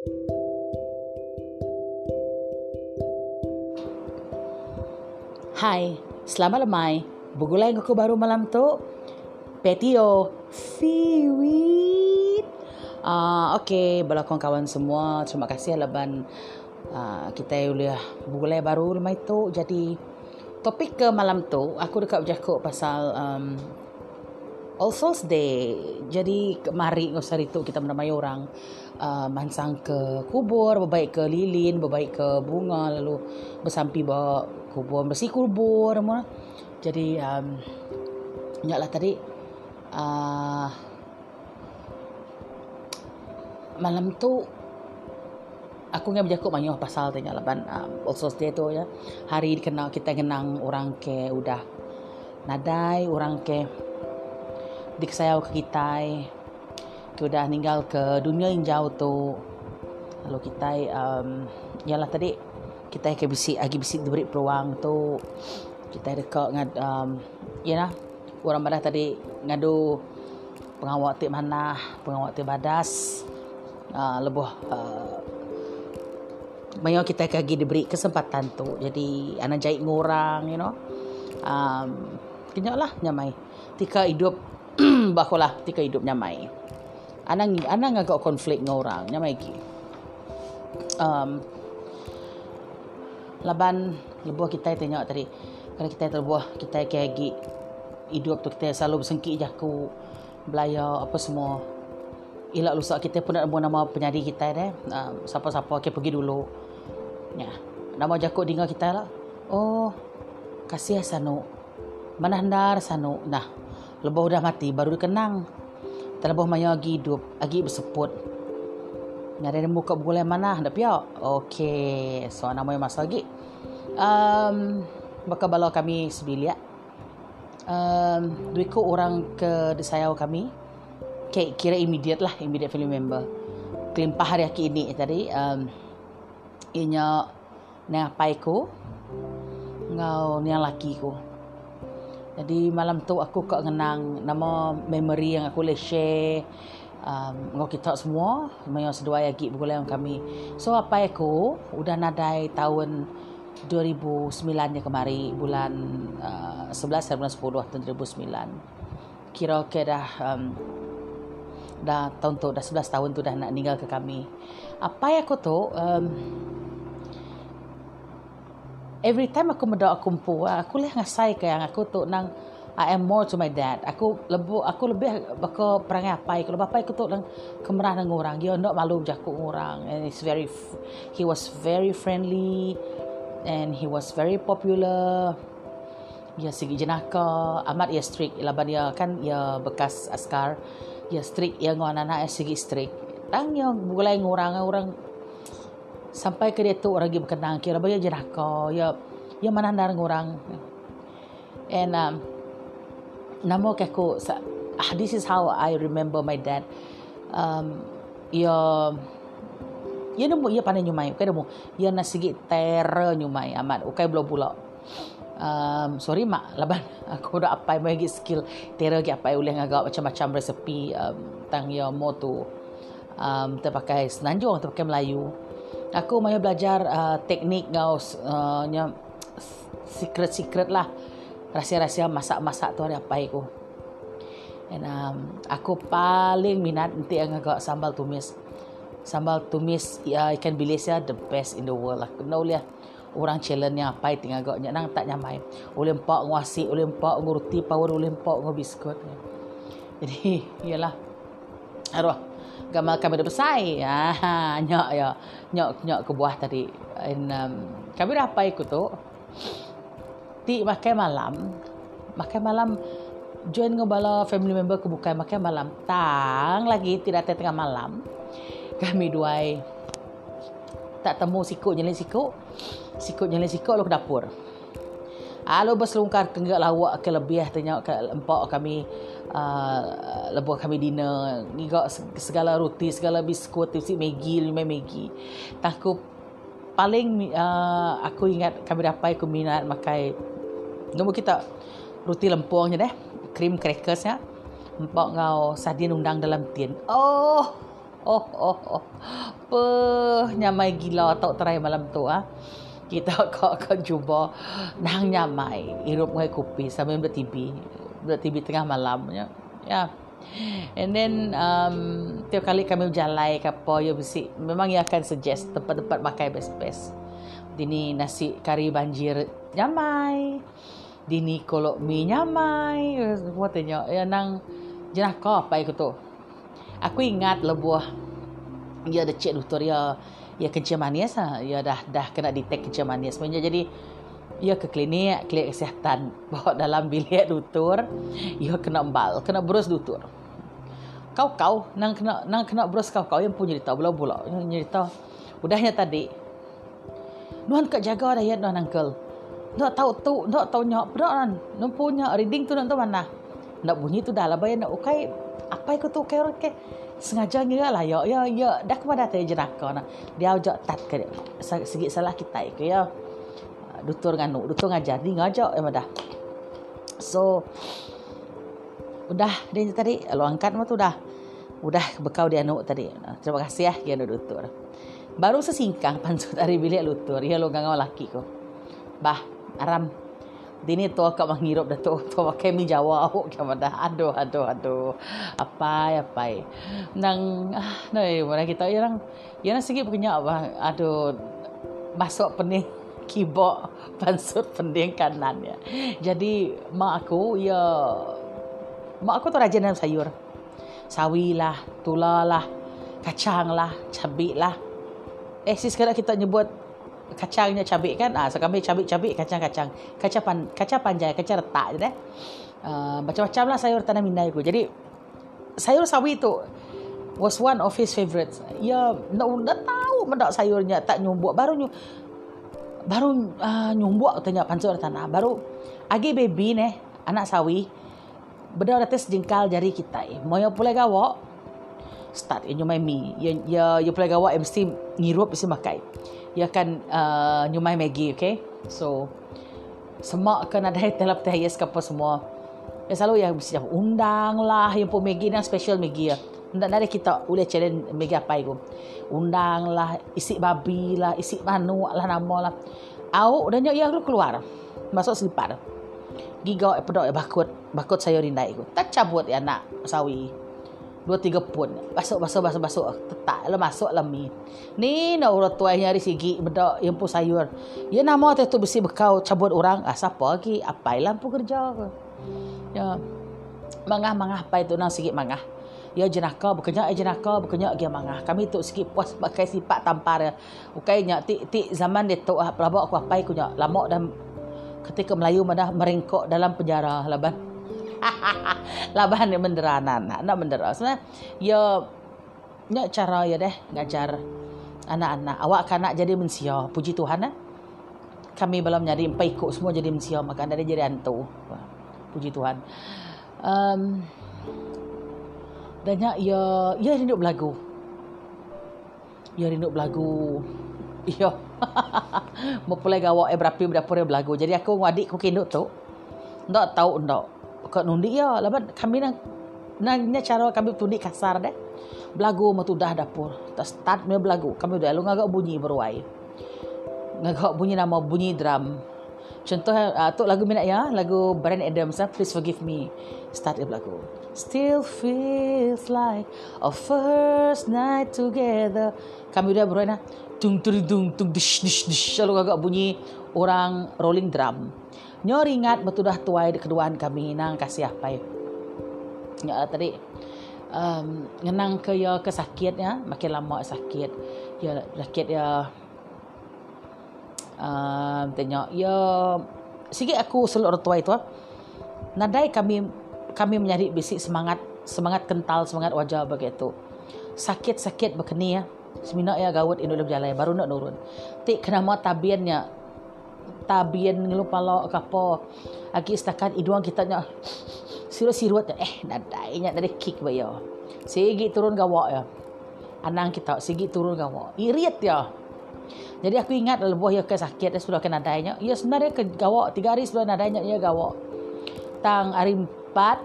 Hai, selamat lemai. Begulai aku baru malam tu. Petio. Fiwit. Ah, uh, okey, belakang kawan semua. Terima kasih laban uh, kita uliah begulai baru lemai tu. Jadi topik ke malam tu aku dekat bercakap pasal um, All Souls Day. Jadi mari ngusari tu kita menamai orang uh, mansang ke kubur, berbaik ke lilin, berbaik ke bunga lalu bersampi bawa kubur bersih kubur semua jadi um, nyaklah tadi uh, malam tu aku ingat berjakut banyak pasal tanya laban um, also stay tu ya hari dikenal kita kenang orang ke udah nadai orang ke dikesayau ke kita ke udah tinggal ke dunia yang jauh tu. Lalu kita um, yalah tadi kita akan bisik lagi bisik diberi peluang tu. Kita dekat dengan um, know, orang badas tadi ngadu pengawal tik mana pengawal tik badas. Uh, lebih uh, banyak kita lagi diberi kesempatan tu. Jadi anak jahit ngorang you know. Um, kenyak lah nyamai. Tika hidup bakulah tika hidup nyamai. Anak anak agak konflik ngorang nyamai ki. Um, laban lebuh kita tengok tadi. Kalau kita terbuah kita kegi hidup tu kita selalu bersengkit je aku belaya apa semua. Ilak lusak kita pun nak buat nama penyadi kita deh uh, siapa-siapa kita pergi dulu. Ya nama jakut dengar kita lah. Oh kasih sanu mana hendar sanu. Nah lebuh dah mati baru dikenang terlebuh maya lagi hidup lagi berseput Nyari ada muka boleh mana hendak piak. Okey, so nama yang masa lagi. Um, bakal bala kami sebilik. Um, dua orang ke desayau kami. Okay, kira immediate lah, immediate family member. Kelimpah hari aki ini tadi. Um, inya ni apa ko? Ngau ni laki ko. Jadi malam tu aku kok ngenang nama memory yang aku boleh share um, ngau kita semua. Mayo sedua lagi bulan kami. So apa aku udah nadai tahun 2009 nya kemari bulan uh, 11 bulan 10 tahun 2009 kira ke dah um, dah tahun tu dah 11 tahun tu dah nak tinggal ke kami. Apa aku tu um, every time aku mendoa kumpul aku lihat ngasai ke yang aku tu nang I am more to my dad. Aku lebih aku lebih bako perangai apa kalau bapa aku tu lang kemerah dengan orang. Dia nak malu jaku orang and it's very he was very friendly and he was very popular. Ya segi jenaka amat ya strict laban dia kan ya bekas askar ya strict ya ngau anak-anak ya segi strict. Tang yang mulai ngurang orang sampai ke dia tu orang lagi berkenang kira bagi jenaka ya ya mana ndar ngurang. And um, nama ke aku ah, this is how I remember my dad. Um, ia ia nemu ia pandai nyumai okay nemu ia nak sikit terror nyumai amat okay belum pula. Um, sorry mak laban aku dah apa yang bagi skill. Terror ke apa boleh ngagak macam-macam resepi um, tang ia mo tu um, terpakai senanjung terpakai Melayu aku mahu belajar uh, teknik ngau uh, secret-secret lah rahsia-rahsia masak-masak tu ada apa aku. And um, aku paling minat nanti yang agak sambal tumis. Sambal tumis ya, ikan bilis ya the best in the world lah. Kena boleh orang challenge yang apa tinggal agak nang tak nyamai. Oleh empak nguasi, oleh empak nguruti power, oleh empak ngu biskut. Jadi iyalah. Aduh, gamal kami dah besai. Ah, nyok ya. Nyok nyok ke buah tadi. And um, kami dah apa ikut tu? ti makan malam makan malam join ngebala family member ke bukan makan malam tang lagi tidak tengah malam kami dua tak temu sikut nyelin sikut sikut nyelin sikut lo ke dapur Alo berselungkar ke lawak ke lebih tanya ke empak kami uh, lebuh kami dinner ngigak segala roti segala biskut si Maggi lima Maggi takut paling uh, aku ingat kami dapat aku minat makai Nombor kita roti lempung je deh. Krim crackers ya. Empat ngau sardin undang dalam tin. Oh. Oh, oh, oh. Pe, nyamai gila tak terai malam tu ah. Kita kau kau cuba nang nyamai hirup ngai kopi sambil bertibi. Bertibi tengah malam ya. Ya. And then um, tiap kali kami berjalan ke apa ya besi memang ia akan suggest tempat-tempat makan best-best. Dini nasi kari banjir nyamai. Dini kolok mi nyamai. Semua tanya ya nang jenah kau apa itu tu aku ingat lebuah dia ada cek doktor ya ya kencing manis ha. ya dah dah kena detect kencing manis sebenarnya jadi ia ke klinik klinik kesihatan. Bawa dalam bilik doktor ia kena embal kena berus doktor kau kau nang kena nang kena berus kau kau yang punya cerita bula bula yang cerita udahnya tadi. Nuan kat jaga dah ya nuan uncle. Nak tahu tu nak tahu nyok beran nak punya reading tu nak tahu mana. Nak bunyi tu dah lah bayar nak ukai. Apa ikut kayak orang ke? Sengaja ngira lah ya ya ya. Dah kepada teh jenaka nah dia ajak tat ke segi salah kita ya doktor nganu doktor ngajar ni ngajak ya dah. So udah dia tadi. Lo angkat mah tu dah. Udah bekau dia anu tadi. Terima kasih ya ya doktor baru sesingkang pansut dari bilik doktor ya lo gangau laki ko bah aram. Dini tu akak menghirup dah tu. Tu pakai mi Jawa awak ke mana. Aduh, aduh, aduh. Apa, apa. Nang, ah, nah, kita orang, ya sikit punya apa. Aduh, masuk pening keyboard pansut pening kanan ya. Jadi mak aku ya mak aku tu rajin dalam sayur. Sawi lah, tula lah, kacang lah, cabai lah. Eh, si sekarang kita nyebut kacangnya cabai kan ah so kami cabai-cabai kacang-kacang kacang pan, kacang panjang kacang retak je deh uh, macam-macam lah sayur tanam minai aku jadi sayur sawi tu was one of his favorites ya nak nak tahu mendak sayurnya tak nyumbuk baru nyu baru uh, nyumbuk tanya pancur tanah baru agi baby ne anak sawi benda dah tes jengkal jari kita eh. yang pulai gawak start in my me ya ya you play gawak mesti ngirup mesti makai ia akan uh, nyumai Maggie, okay? So, semak kan ada dalam teh yes ke apa semua. Ya selalu yang mesti undang lah yang pun Maggie yang special Maggie ya. Tidak ada kita boleh challenge Maggie apa itu. Undang lah, isi babi lah, isi manu lah nama lah. Au dan ya lu keluar. Masuk selipar. Giga pedok ya bakut. Bakut sayur rindai itu. Tak cabut ya nak sawi dua tiga pun masuk masuk masuk masuk tetak lah masuk lah mi ni nak orang tua nyari sigi benda yang pun sayur ya nama tu tu besi bekau cabut orang ah siapa lagi apa ilang pun kerja ke ya mangah mangah apa itu nang sikit mangah ya jenaka bukannya eh jenaka bukannya dia mangah kami tu sikit puas pakai sifat tampar ya ukainya ti ti zaman dia tu ah pelabak aku apa ikunya lama dan ketika Melayu mana merengkok dalam penjara laban. Laban yang menderanan nak mendera. Sebenarnya ya nak cara ya deh ngajar anak-anak. Awak kan nak jadi mensia puji Tuhan eh? kami belum jadi empat ikut semua jadi mensia maka anda jadi hantu. Puji Tuhan. Um, dan ya ya rindu belagu ya rindu belagu iya mau pulai gawak eh berapi berdapur ya belagu jadi aku ngadik aku kinduk tu ndak tahu ndak kat nundi ya laban kami nang nanya cara kami tundi kasar deh belagu mau tu dah dapur. Tak start me belagu kami dah lu ngagak bunyi berwai ngagak bunyi nama bunyi drum. Contoh uh, tu lagu minat ya lagu Brian Adams uh, please forgive me. Start dia belagu still feels like a first night together. Kami dah berwai nah tung tung tung tung dish dish dish. Lalu agak bunyi orang rolling drum. Nyo ringat betul dah tuai keduaan kami. Nang kasih apa ya. Nyo tadi um, ngenang ke ya kesakit ya, makin lama sakit. Ya sakit ya. Um, tanya ya. Sikit aku seluruh tua itu nadai kami kami menyari bisi semangat semangat kental semangat wajah begitu. Sakit-sakit berkeni ya. Semina ya gawat ini berjalan baru nak nurun. Tik kenapa tabiannya tabian ngelupa lo kapo agi setakat iduang kita nya sirut sirut eh nadai nya dari kick bayo sigi turun gawak ya. Anang kita sigi turun gawak irit ya. Jadi aku ingat dalam buah ya ke sakit sudah kena nadainya ya sebenarnya ke gawak tiga hari sebelum nadainya ya gawak tang hari empat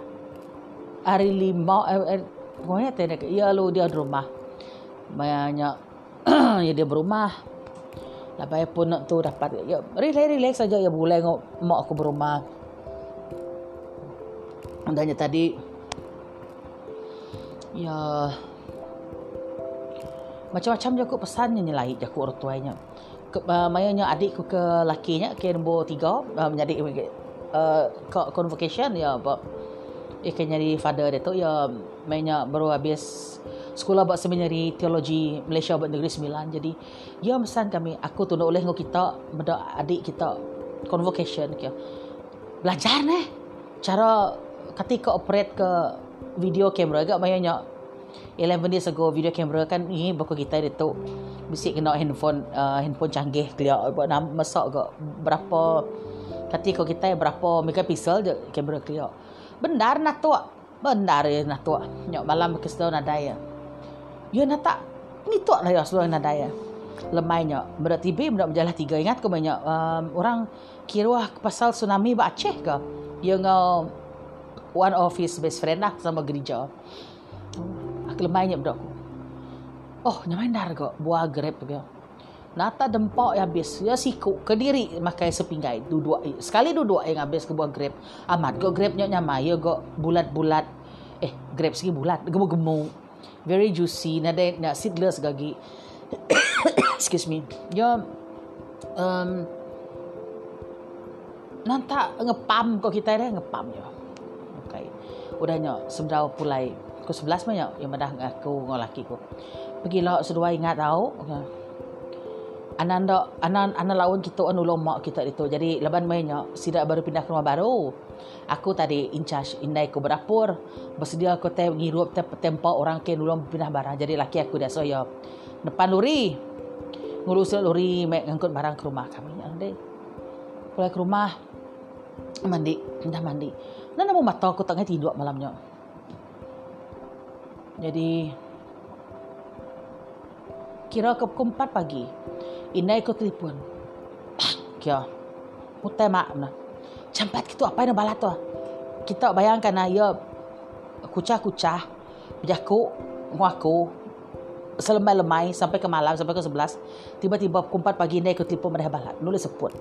hari lima eh, eh, tadi ya lu dia di rumah banyak ya dia berumah. Lepas pun nak tu dapat ya, Relax relax saja ya boleh tengok mak aku berumah. Andanya tadi Ya Macam-macam je aku pesan ni lain je aku orang tuanya ke, uh, Mayanya adikku ke lakinya Ke nombor tiga uh, Menjadi uh, Convocation ya apa Ya kan jadi father dia tu Ya Mayanya baru habis sekolah buat seminari teologi Malaysia buat negeri sembilan. Jadi dia pesan kami aku tu oleh dengan kita benda adik kita convocation kya. belajar ni cara ketika operate ke video kamera agak banyak 11 years ago video kamera kan ni buku kita dia tu mesti kena handphone uh, handphone canggih clear buat nama masak ke berapa ketika kita berapa megapixel je kamera clear. Benar nak tu benar ya nak tu nyok malam ke setahun ada ya Ya nak tak? Ni tuak lah ya seluruh nadaya Lemainya Benda tiba Benda berjalan tiga. Ingat ke banyak um, Orang Kira pasal tsunami Ba Aceh ke? Ya ngau One of his best friend lah Sama gereja. Aku lemainya benda aku. Oh nyamain dar ke? Buah grab ke Nata dempak yang habis Ya siku Kediri Makai sepinggai. Duduk Sekali duduk yang habis ke buah grab. Amat Go grabnya nyamai Ya bulat-bulat. Eh grab segi bulat Gemuk-gemuk. Very juicy nada na seedless gagi. Excuse me. Yo um nanta ngepam kok kita dah ngepam yo. Okay udahnya sembrau pulai? Ko 11 banyak yang madah aku ngol laki ko pergi lah sedua ingat tahu okay. Ananda anan anan lawan kita anu mak kita itu. Jadi leban mainnya sidak baru pindah ke rumah baru. Aku tadi in charge indai ku berdapur. Bersedia aku teh ngirup teh tempat orang ke dulu pindah barang. Jadi laki aku dah soyo. Depan luri. Ngurus luri mek ngangkut barang ke rumah kami. Ande. Pulang ke rumah mandi, pindah mandi. Nana mau mata aku tengah tidur malamnya. Jadi kira ke pukul 4 pagi Inai ko telefon. Kya. Mutai mak na. Campat kita apa yang balat tu? Kita bayangkan na ya kucah-kucah berjaku ngaku selemai-lemai sampai ke malam sampai ke sebelas tiba-tiba pukul empat pagi ni aku telefon mereka balat nulis sebut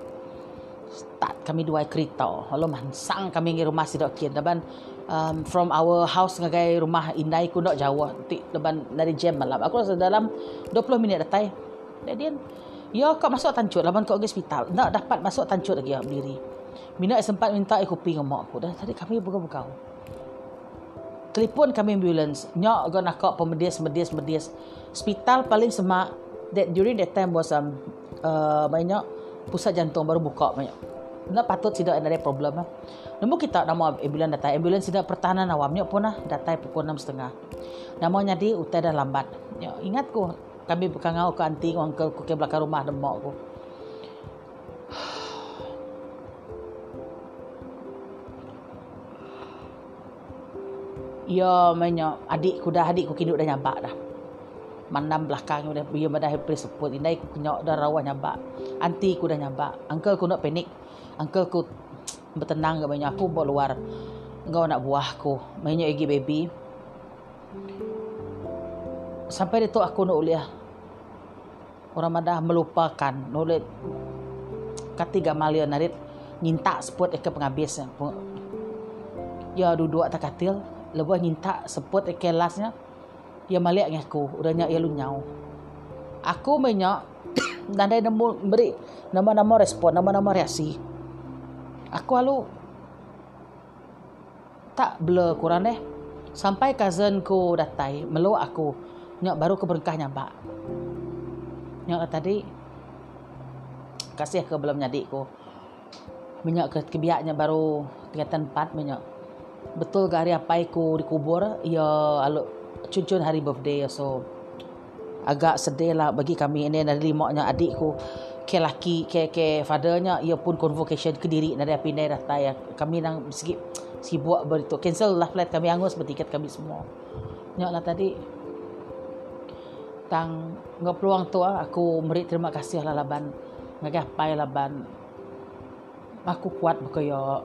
start kami dua kereta lalu mansang kami di rumah si dokin dan um, from our house ngagai rumah indai ku nak jauh depan dari jam malam aku rasa dalam 20 minit datang jadi Ya kau masuk tancut Laban kau pergi hospital. Nak dapat masuk tancut lagi Aku diri. Mina sempat minta pergi dengan mak aku. Dah tadi kami buka-buka Telepon kami ambulance Nyok kau nak kau pemedis medis medis Hospital paling semak that During that time was um, uh, Banyak Pusat jantung baru buka banyak. Nak patut tidak ada problem lah. Nombor kita nama ambulans datang. Ambulans tidak pertahanan awam. Nyok pun lah Datang pukul 6.30 Namanya di Utai dah lambat. Nyok ingat ku kami bukan ngau ke anti uncle ke belakang rumah dan mak aku. Ya, mainnya adik ku dah adik ku kini dah nyampak dah. Mandam belakang udah biar dah happy support. Ini ku kenyok dah rawah nyampak. Anti ku dah nyampak. Uncle ku nak panik. Uncle ku bertenang ke banyak aku bawa luar. Engkau nak buah ku. Mainnya igi baby sampai itu aku nak uliah orang madah melupakan. Nulit ketiga malia narit nyinta spot ke penghabis ya duduk atas katil. Lepas nyinta spot ke lasnya ya malik dengan aku. Udahnya ya lunyau aku banyak dan ada nemu beri nama-nama respon nama-nama reaksi. Aku lalu tak blur kurang deh sampai cousinku datai meluk aku Nyok baru ke berkah nyampak. Nyok tadi kasih ke belum nyadik ko. Minyak ke kebiaknya baru tingkatan empat minyak. Betul ke hari apa aku dikubur? Ya alu cuncun hari birthday so agak sedih lah bagi kami ini dari limoknya adikku ke laki ke ke fathernya ia pun convocation ke diri dari api dah ya kami nang sikit si buat beritu cancel lah flight kami angus bertiket kami semua nyok lah tadi tang ngap peluang tu ah, aku beri terima kasih lah laban ngagapai laban aku kuat berkaya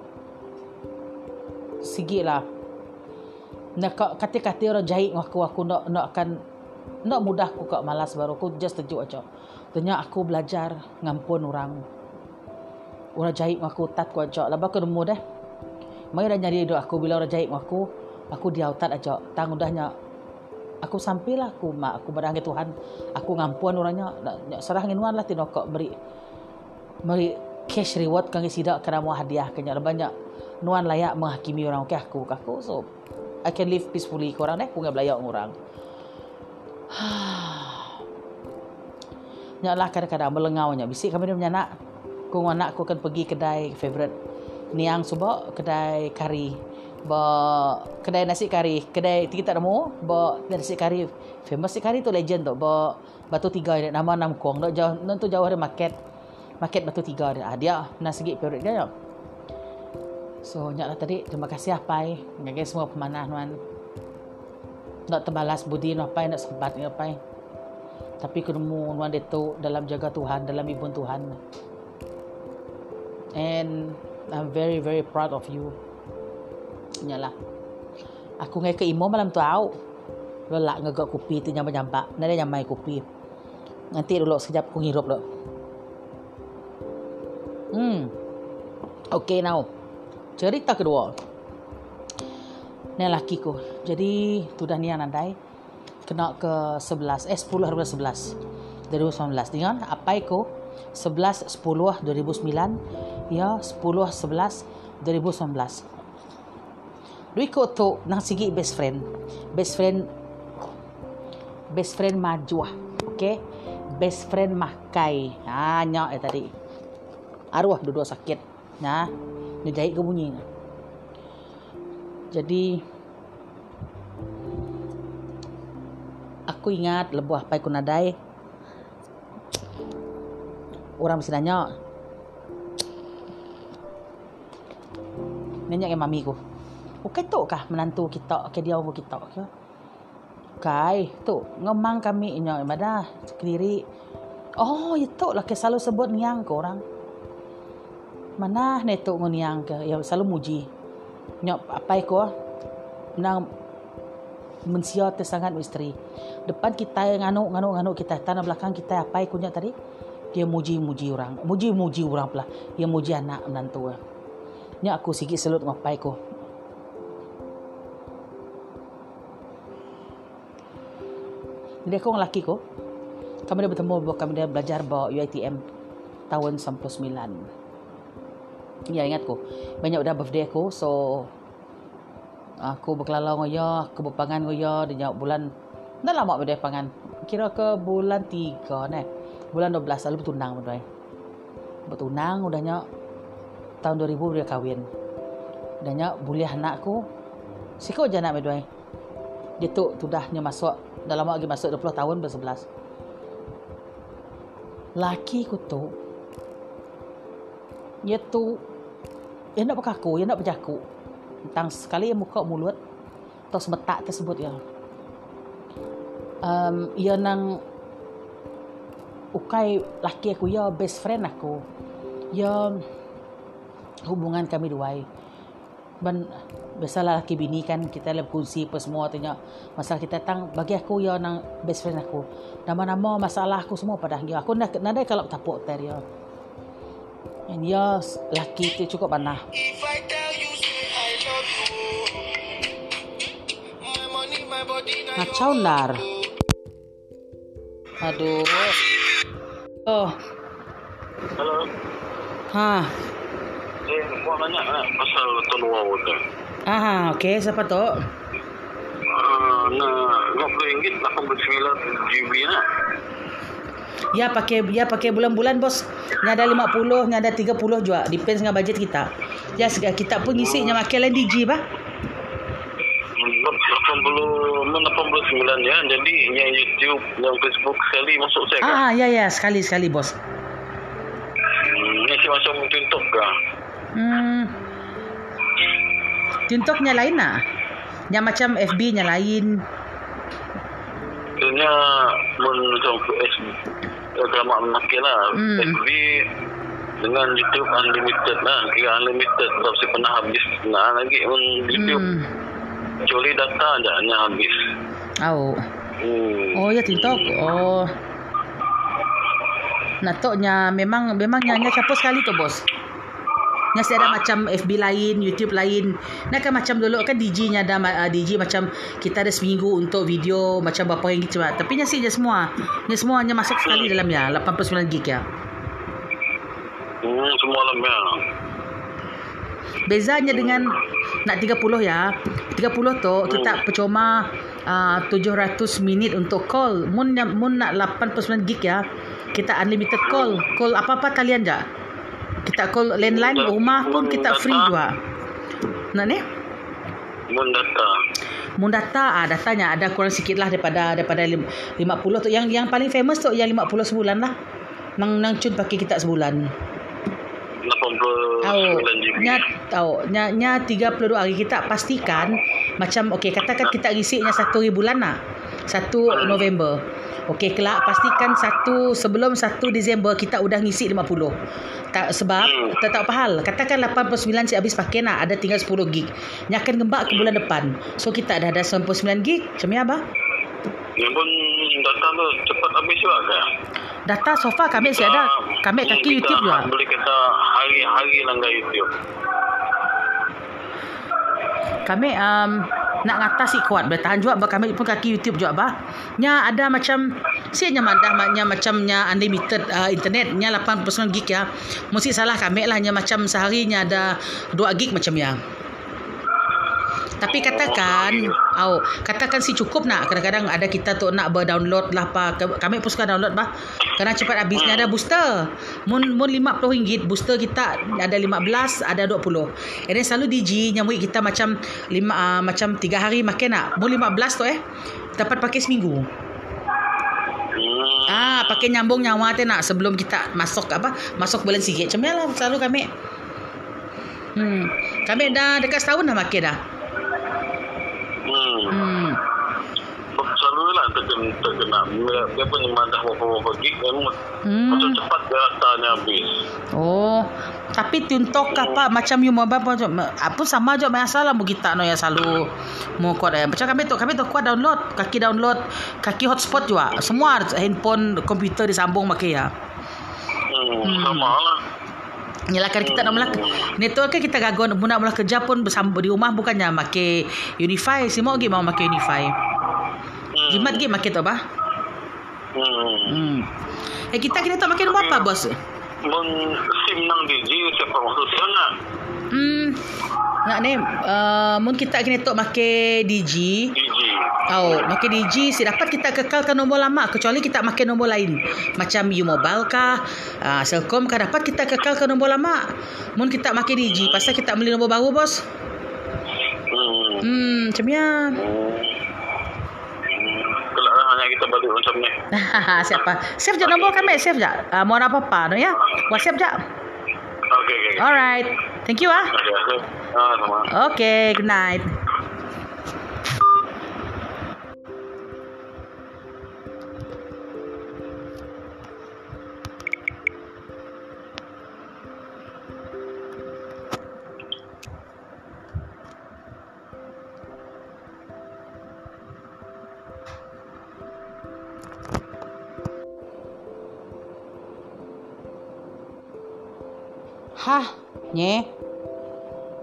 sigi lah nak kata-kata orang jahit aku aku nak nak akan Nak mudah aku kok malas baru aku just tejuk aja. Tanya aku belajar ngampun orang. Orang jahit aku tat ku aja. Aku nemu deh. Mai dah nyari hidup aku bila orang jahit aku, aku dia utat aja. Tang udahnya aku sampailah aku mak aku barang ke Tuhan. Aku ngampun orangnya. Serah nginuan lah tino kok beri beri cash reward kang sidak kerana mau hadiah kenya banyak nuan layak menghakimi orang okey aku aku so I can live peacefully ke orang deh aku ngap layak orang Nyaklah kadang-kadang melengau nya. Bisik kami dia anak. Ku anak aku akan pergi kedai favorite Niang suba kedai kari. Ba kedai nasi kari, kedai kita tak nemu, ba nasi kari. Famous nasi kari tu legend tu. Ba batu tiga dia nama Nam Kuang. Dak jauh nanti jauh ada market. Market batu tiga dia. Ah, dia nasi git favorite dia. So nyaklah tadi terima kasih apa ngagai semua pemanah tuan. Nak terbalas budi nak apa nak sempat ni apa. Tapi ketemu nuan itu dalam jaga Tuhan, dalam ibu Tuhan. And I'm very very proud of you. Nyalah. Aku ngai ke imo malam tu au. Lelak ngegak kopi tu nyampak-nyampak. Nada nyamai kopi. Nanti dulu sekejap aku ngirup dulu. Hmm. Okay now cerita kedua ni laki ku jadi tu dah nian andai kena ke 11 eh 10 hari 11 2019 dengan apa itu 11 10 2009 ya 10 11 2019 Dui ko tu nang sigi best friend. Best friend best friend maju okay? Best friend makai. Ha nyak eh tadi. Arwah dua-dua sakit. Nah dia jahit ke bunyi. Jadi Aku ingat lebuh pai kunadai Orang mesti nanya. Nanya ke mami ku Bukan tu kah menantu kita? Ke dia umur kita ke? Kai, tu ngemang kami inyo ibadah. Sendiri. Oh, itu lah. Ke selalu sebut niang ke orang? Mana neto nguniang ke? Ya selalu muji. Nyok apa ko nang mensia te sangat isteri depan kita nganu nganu nganu kita. Tanah belakang kita apa kunya tadi? Dia muji muji orang. Muji muji orang pula. Dia muji anak menantu. Nya aku sikit selut ngapai ko Jadi aku lelaki ko Kami dah bertemu Kami dah belajar bawa UITM Tahun 99 Ya ingat ko. Banyak dah birthday aku so aku berkelalau ngoyo, aku berpangan ngoyo di jauh bulan dah lama birthday pangan. Kira ke bulan 3 ne. Bulan 12 lalu bertunang berdua. Bertunang udahnya tahun 2000 dia kahwin. Udahnya boleh anakku. Siko je anak berdua. Dia tu tudahnya masuk dalam lagi masuk 20 tahun bersebelas. Laki ku tu ia tu ia nak berkaku, ia nak berjaku. Tentang sekali ia muka mulut atau semetak tersebut ya. Um, ia nang ukai laki aku ya best friend aku. Ya hubungan kami dua. Ben biasalah laki bini kan kita lebih kongsi apa semua tanya masalah kita tang bagi aku ya nang best friend aku nama-nama masalah aku semua pada dia aku nak nadai kalau tapuk tadi ya And yes, laki tu cukup panah. Ngacau nar. Aduh. Oh. Hello. Ha. Eh, nanya nak pasal tonua water. Ah, okey, siapa tu? Uh, nak RM20 89 GB nak. Ya pakai ya pakai bulan-bulan bos. Nya ada 50, nya ada 30 juga. Depends dengan budget kita. Ya yes, kita pun isi nya makai lain bah. 80 89 ya. Jadi yang YouTube, yang Facebook sekali masuk saya kan? Ah ya ya sekali sekali bos. Hmm, ini macam contoh kah? Hmm. Contohnya lain lah. Yang macam FB nya lain. Kena macam FB agama makin lah. Hmm. FB dengan YouTube unlimited lah. Kira unlimited sebab saya pernah habis nak lagi pun YouTube. Hmm. Curi data aja hanya habis. Oh. Hmm. Oh ya TikTok. Oh. Natoknya memang memang nyanyi capur sekali tu bos. Nya ada macam FB lain, YouTube lain. Nak kan macam dulu kan DJ nya ada uh, DJ macam kita ada seminggu untuk video macam berapa yang gitu. Tapi nya sih je semua. Nya semuanya masuk sekali dalam ya 89 gig ya. Hmm, semua lemah. Bezanya dengan nak 30 ya. 30 tu kita percuma uh, 700 minit untuk call. Mun mun nak 89 gig ya. Kita unlimited call. Call apa-apa kalian je. Kita call landline rumah pun kita free juga. Nak ni? Mun data. Mun data ah datanya ada kurang sikit lah daripada daripada lim- 50 tu. Yang yang paling famous tu yang 50 sebulan lah. Nang nang cun pakai kita sebulan. 89 Tahu. GB. Nya tahu. Nya nya 32 hari kita pastikan macam okey katakan kita isi nya 1 hari bulan lah. 1 November. Okey kelak pastikan satu sebelum 1 Disember kita udah ngisi 50. Tak sebab Hmm. tak tahu apa hal. Katakan 89 si habis pakai nak ada tinggal 10 gig. Nya akan gembak ke bulan depan. So kita dah ada 99 gig. Macam ni apa? Yang pun data tu cepat habis juga kan? Data so far kami masih ada. Kami kaki kita YouTube juga. Boleh kata hari-hari langgar YouTube. Kami um, nak ngatasi kuat boleh tahan juga bah kami pun kaki YouTube juga bah. Nya ada macam sianya madah maknya macamnya unlimited uh, internet nya 89 gig ya. Mesti salah kami lah nya macam seharinya ada 2 gig macam ya. Tapi katakan, oh, katakan si cukup nak. Kadang-kadang ada kita tu nak berdownload lah apa. Kami pun suka download bah. Kerana cepat habisnya ada booster. Mun mun RM50 booster kita ada 15, ada 20. And then selalu DG nyamuk kita macam lima uh, macam 3 hari makan nak. Mun 15 tu eh dapat pakai seminggu. Hmm. Ah, pakai nyambung nyawa tu nak sebelum kita masuk apa? Masuk bulan sikit. Macam ni lah selalu kami. Hmm. Kami dah dekat setahun dah makan dah. Hmm. Hmm. Selalu lah terkena, terkena. Dia pun memang dah berapa-berapa gig. Memang Hmm. macam cepat datanya habis. Oh, tapi tuntok apa macam you mau apa apa sama je masalah mu kita no ya selalu mau kuat eh. Macam kami tu kami tu kuat download, kaki download, kaki hotspot juga. Semua handphone, komputer disambung pakai ya. Hmm. Hmm. Sama lah. Yalah kan kita nak mula network kan kita gagon nak mula kerja pun bersambung di rumah bukannya pakai Unify, semua lagi mau pakai Unify. Hmm. Jimat lagi pakai tu apa? Hmm. Hmm. Eh kita kena tak nombor apa bos? Mun SIM nang DG siapa masuk sana. Hmm. Nak ni uh, mun kita kena tok pakai DG. DG. Oh, makan DG si dapat kita kekalkan nombor lama kecuali kita makan nombor lain. Macam U Mobile kah, uh, Selcom kah dapat kita kekalkan nombor lama. Mun kita makan DG pasal kita beli nombor baru bos. Hmm. Hmm, macam ya. Kelak lah hanya kita balik macam ni. Siapa? Save je nombor kami, save je. Uh, mau apa-apa no ya. WhatsApp je. Okey, okey. okey. Alright. Thank you ah. Ah, sama. Okay, good night. Hah, nye.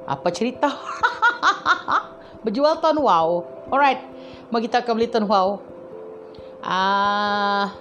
Apa cerita? Berjual ton wow. Alright. Mau kita ke beli ton wow. Ah,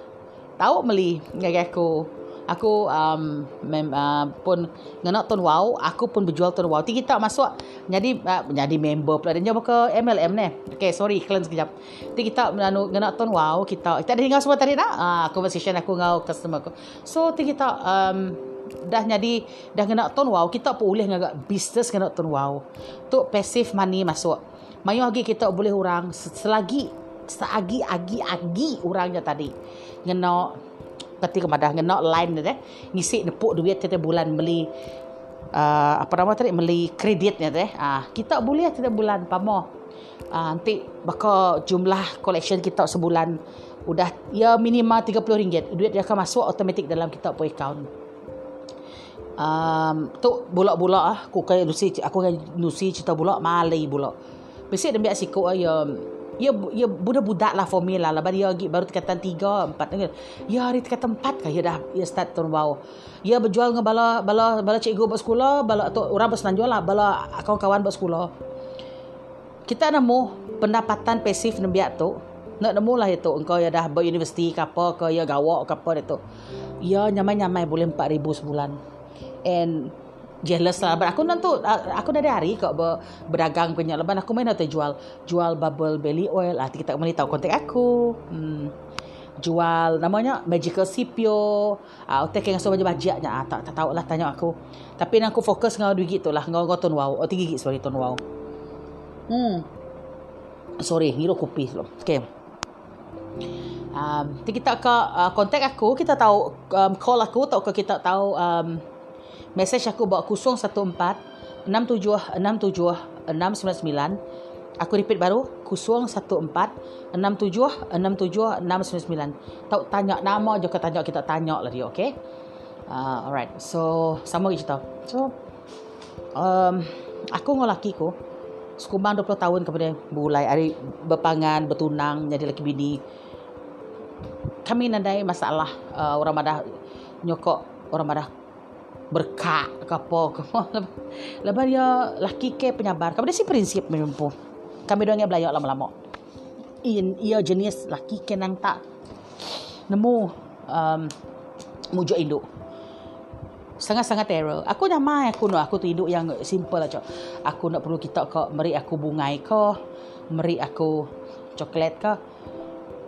tahu beli gaya aku. Aku um, mem, uh, pun ngenak ton wow, aku pun berjual ton wow. Kita masuk jadi uh, jadi member pula dan ke MLM ni. Okay, sorry iklan sekejap. Ti kita anu ngenak ton wow, kita kita ada tinggal semua tadi dah. Ah, conversation aku dengan customer aku. So kita um, dah jadi dah kena ton wow kita pun boleh ngagak bisnes kena ton wow. Tu passive money masuk. Mayu lagi kita boleh orang selagi selagi agi agi orangnya tadi. Ngena ketika madah ngena line deh ngisi nepuk duit tiap bulan beli uh, apa nama tadi? Beli kreditnya deh ah kita boleh tiap bulan pamo uh, nanti bakal jumlah collection kita sebulan udah ya minimal RM30 duit dia akan masuk automatic dalam kita pun account um, tu bulak-bulak ah aku kayak nusi aku kayak nusi cerita bulak malai bulak Besok dia biar siku ay um, Ya, ya budak-budak lah formula lah. Baru dia lagi baru tingkatan tiga, empat. Ya hari tingkatan empat kah? Ya dah, ya start turun bawah. Ya berjual dengan bala, bala, bala cikgu buat sekolah, bala atau orang bersenang lah, bala kawan-kawan buat sekolah. Kita nemu pendapatan pasif nembiak tu. Nak nemu lah itu. Engkau ya dah beruniversiti ke apa, ke ya gawak ke apa itu. Ya nyamai-nyamai boleh empat ribu sebulan. And jealous lah. But aku nanti aku dari hari kok ber, berdagang punya leban aku main atau jual jual bubble belly oil. Ah kita kembali tahu kontak aku. Hmm. Jual namanya Magical Cipio. Ah uh, otak yang so baju-bajaknya. Ah tak, tak tahu lah tanya aku. Tapi aku fokus dengan duit gitu lah. Ngau ngau wow. Oh tinggi gigi sorry ton wow. Hmm. Sorry, hiru kopi loh. Okay. Um, kita ke uh, kontak aku, kita tahu um, call aku, tahu kita tahu um, Mesej aku bawa 014 67 67 699. Aku repeat baru 014 67 67 699. Tahu tanya nama je ke tanya kita tanya lah dia, okey? Uh, alright. So, sama kita. So, um, aku dengan laki ku sekumbang 20 tahun kemudian mulai hari berpangan, bertunang, jadi laki bini. Kami nandai masalah uh, orang madah nyokok orang madah berkak ke apa ke. Lepas dia laki ke penyabar kami si prinsip memang kami doang yang belajar lama-lama. In ia jenis laki ke nang tak? Nemu um, mujuk induk. Sangat-sangat terror. Aku nyamai aku nak aku tu induk yang simple aja aku nak perlu kita ke meri aku bungai ke meri aku coklat ke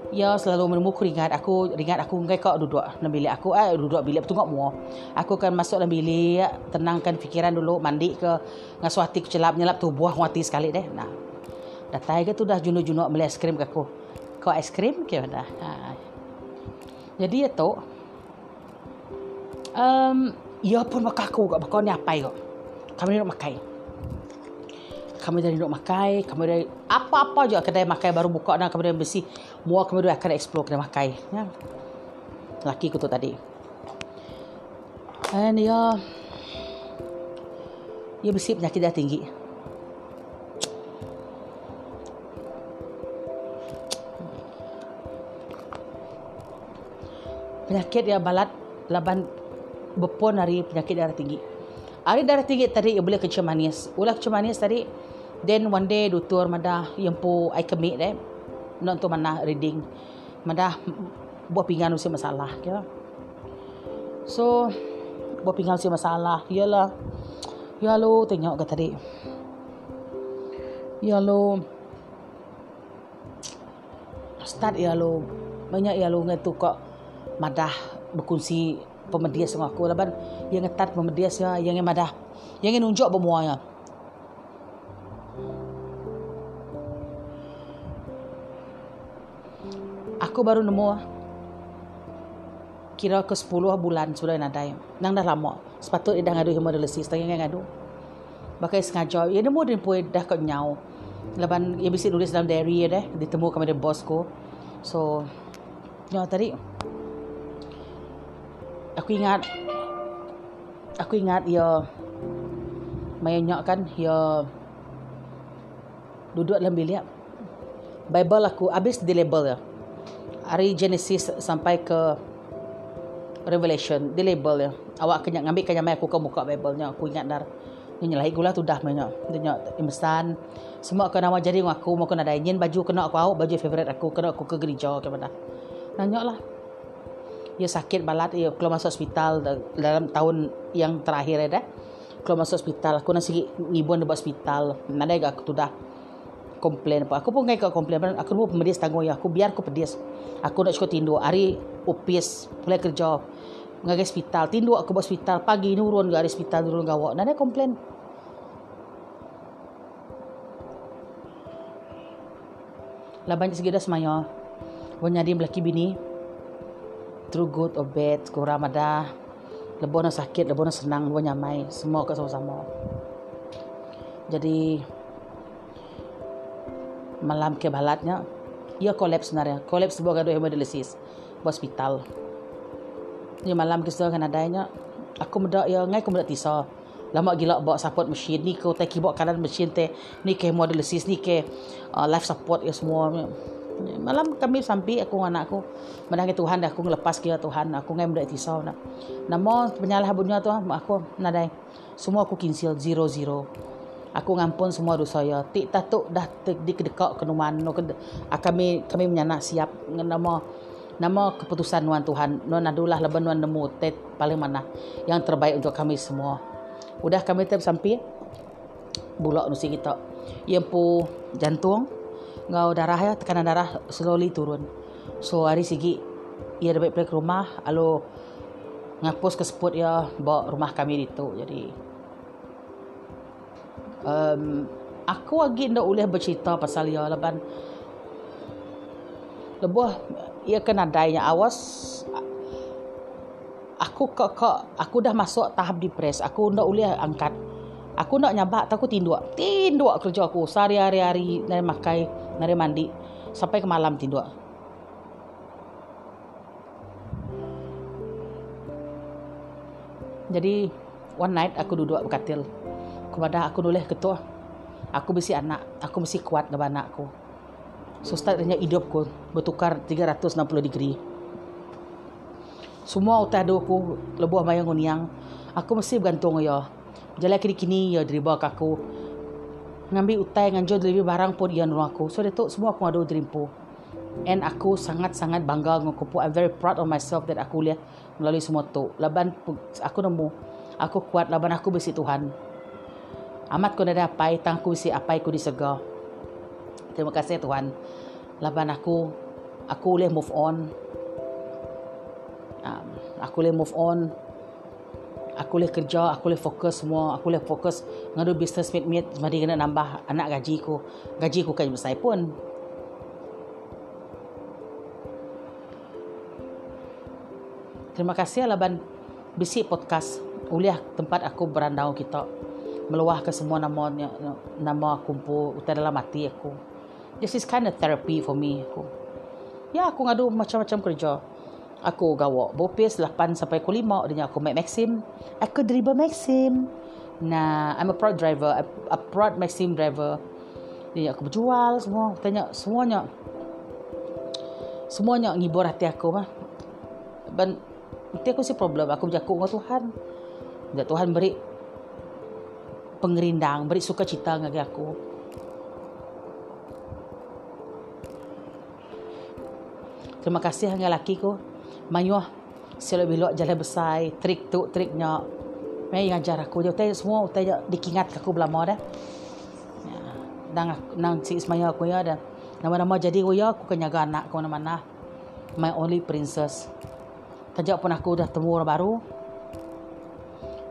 Ya selalu menemu aku ringat aku ringat aku ngai kau duduk dalam bilik aku eh duduk bilik betul mu. Aku akan masuk dalam bilik tenangkan fikiran dulu mandi ke ngasuh hati ku celap nyelap tubuh hati sekali deh. Nah. Dah tai ke tu dah junuk-junuk beli es krim ke aku. Kau es krim ke dah. Ha. Jadi ya tu um, ya pun mak aku gak bakal ni apa kok. Kami nak makan kami dari duduk makai, kami dari apa-apa juga kedai makai baru buka dan kami dari besi. Mua kami dari akan explore kedai makai. Ya. Laki ku tu tadi. And ya, ya besi penyakit dah tinggi. Penyakit dia balat laban berpon dari penyakit darah tinggi. Hari darah tinggi tadi ia boleh kecil manis. Ulah kecil manis tadi Then one day doktor madah yang po I commit eh. Nak tu mana reading. Madah buat pinggan usia masalah. Ya. So buat pinggan usia masalah. Yalah. Ya lo tengok ke tadi. Ya lo. Start ya lo. Banyak ya lo ngetu kok madah berkongsi pemedias sama aku. Laban yang ngetat pemedias ya. Yang yang madah. Yang nunjuk bermuanya. Aku baru nemu kira ke 10 bulan sudah nadai. Nang dah lama. Sepatut dia dah ngadu hemodialisis. Tanya yang ngadu. Bakai sengaja. Ya nemu dia pun dah kau nyau. Lepas ia bisa tulis dalam diary ya deh. Ditemu kami dengan bosku. So. Ya tadi. Aku ingat. Aku ingat ya. Mayanya kan. Ya. Duduk dalam bilik. Bible aku habis di label ya hari Genesis sampai ke Revelation di label ya awak kena ngambil kanya mai aku ke buka Bible-nya aku ingat dar ni nyelai gula tu dah banyak dia imesan semua kena nama jadi aku mau kena dainin baju kena aku awak baju favorite aku kena aku ke gereja ke mana. Nanya lah. Ia sakit balat ia keluar masuk hospital dalam tahun yang terakhir ya dah keluar masuk hospital aku nasi ngibun di hospital. Nada aku tu dah komplain apa. Aku pun ngai kau komplain. Aku pun pemedis tanggung ya. Aku biar aku pedis. Aku nak cukup tindu. Hari upis. Mulai kerja. Ngai hospital. Tindu aku buat hospital. Pagi nurun ke hari hospital. Nurun gawak. Nana komplain. Lah banyak segi dah semaya. Buat nyadi belaki bini. True good or bad. Kurang ada. Lebih sakit. Lebih senang. Lebih nyamai. Semua ke sama-sama. Jadi malam ke balatnya ia kolaps sebenarnya kolaps sebuah gaduh hemodialisis hospital ni malam ke kan adanya aku muda ya ngai aku muda tisa Lama gila bawa support machine ni kau tak keyboard kanan machine teh ni ke assist ni ke uh, life support ya semua. Malam kami sampai aku dengan anakku menangi Tuhan dah aku ngelepas kira Tuhan aku ngai mudah tisau nak. Nama penyalah bunya tu aku nadai semua aku kinsil zero zero. Aku ngampun semua dosa ya. Tik tatuk dah di kedekak ke numan. No, kami kami menyanak siap nama nama keputusan Nuan Tuhan. Nuan adulah leban Nuan nemu tet paling mana yang terbaik untuk kami semua. Udah kami tetap sampai bulak nusi kita. Yang pu jantung, ngau darah ya, tekanan darah slowly turun. So hari sigi ia dapat balik rumah, lalu ngapus ke spot ya bawa rumah kami itu. Jadi um, aku lagi ndak boleh bercerita pasal ia leban lebuh ia kena dainya awas. Aku kok kok aku dah masuk tahap depres. Aku ndak boleh angkat. Aku nak nyabak aku tinduk tinduk kerja aku sehari hari hari dari makai dari mandi sampai ke malam tinduk jadi one night aku duduk berkatil kepada aku boleh ketua aku mesti anak aku mesti kuat dengan anakku so start hidupku bertukar 360 degree semua ada aku lebuh mayang uniang. Aku mesti bergantung ya. Jalan kini kini ya dari bawah aku. Ngambil utai nganjur lebih barang pun dia nurung aku. So tu semua aku ada dreampo. And aku sangat-sangat bangga dengan aku. I'm very proud of myself that aku lihat melalui semua tu. Laban aku nemu. Aku kuat. Laban aku besi Tuhan. Amat kau ada apa? Tang aku besi apa? Aku disega. Terima kasih Tuhan. Laban aku, aku boleh move on um, aku boleh move on aku boleh kerja aku boleh fokus semua aku boleh fokus ngadu business meet meet mari kena nambah anak gaji ku gaji ku kan besar pun Terima kasih Alaban Bisi Podcast Uliah tempat aku berandau kita Meluah ke semua nama Nama kumpul Utai dalam hati aku This is kind of therapy for me aku. Ya aku ngadu macam-macam kerja Aku gawa bopis 8 sampai ku 5 dengan aku make Maxim. Aku dribble Maxim. Nah, I'm a proud driver. A, a proud Maxim driver. Dia aku berjual semua. Tanya semuanya. Semuanya ngibur hati aku mah. Dan nanti aku si problem. Aku berjakuk dengan Tuhan. Dan Tuhan beri pengerindang, beri sukacita dengan aku. Terima kasih hanya lakiku mayuh selalu bilok jalan besar trik tu triknya mai ngajar aku tanya semua tanya dikingat aku belama dah. Ya nang nang si Ismail aku ya dah. Nama-nama jadi aku ya aku jaga anak kau mana my only princess. Tanya pun aku dah temu orang baru.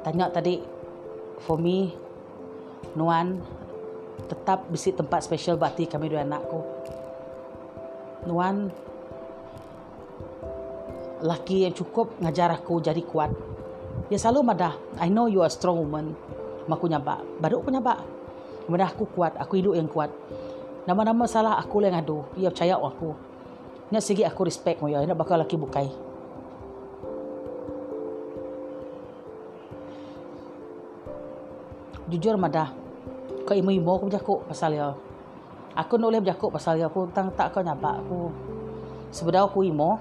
Tanya tadi for me Nuan tetap bisi tempat special bati kami dua anakku Nuan laki yang cukup ngajar aku jadi kuat. Ya selalu madah. I know you are strong woman. Maku nyabak. Baru aku nyabak. Madah aku kuat. Aku hidup yang kuat. Nama-nama salah aku yang adu. Ia percaya aku. Nak segi aku respect mo ya. Nak bakal laki bukai. Jujur madah. Kau imu-imu aku berjakuk pasal ya. Aku nak boleh berjakuk pasal ya. Aku tak, tak kau nyabak aku. Sebenarnya aku imu.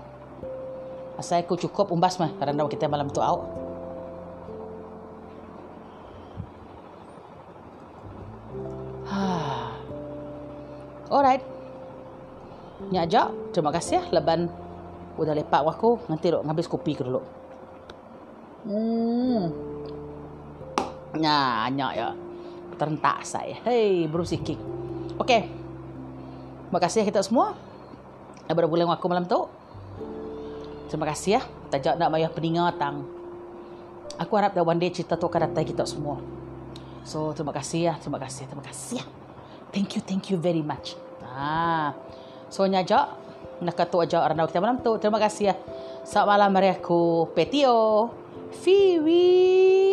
Asal aku cukup umbas mah kerana kita malam tu out. Alright. Nya aja. Terima kasih ya leban udah lepak aku nanti dok ngabis kopi ke dulu. Hmm. Nah, nya ya. Terentak saya. Hey, bro sikik. Okey. Terima kasih kita semua. Ada bulan aku malam tu. Terima kasih ya. Tajak nak mayah peningatang. Aku harap dah one day cerita tu akan datang kita semua. So, terima kasih ya. Terima kasih. Terima kasih ya. Thank you, thank you very much. Ah. So, nyajak. Nak kata ajak orang kita malam tu. Terima kasih ya. Selamat malam hari aku. Petio. Fiwi.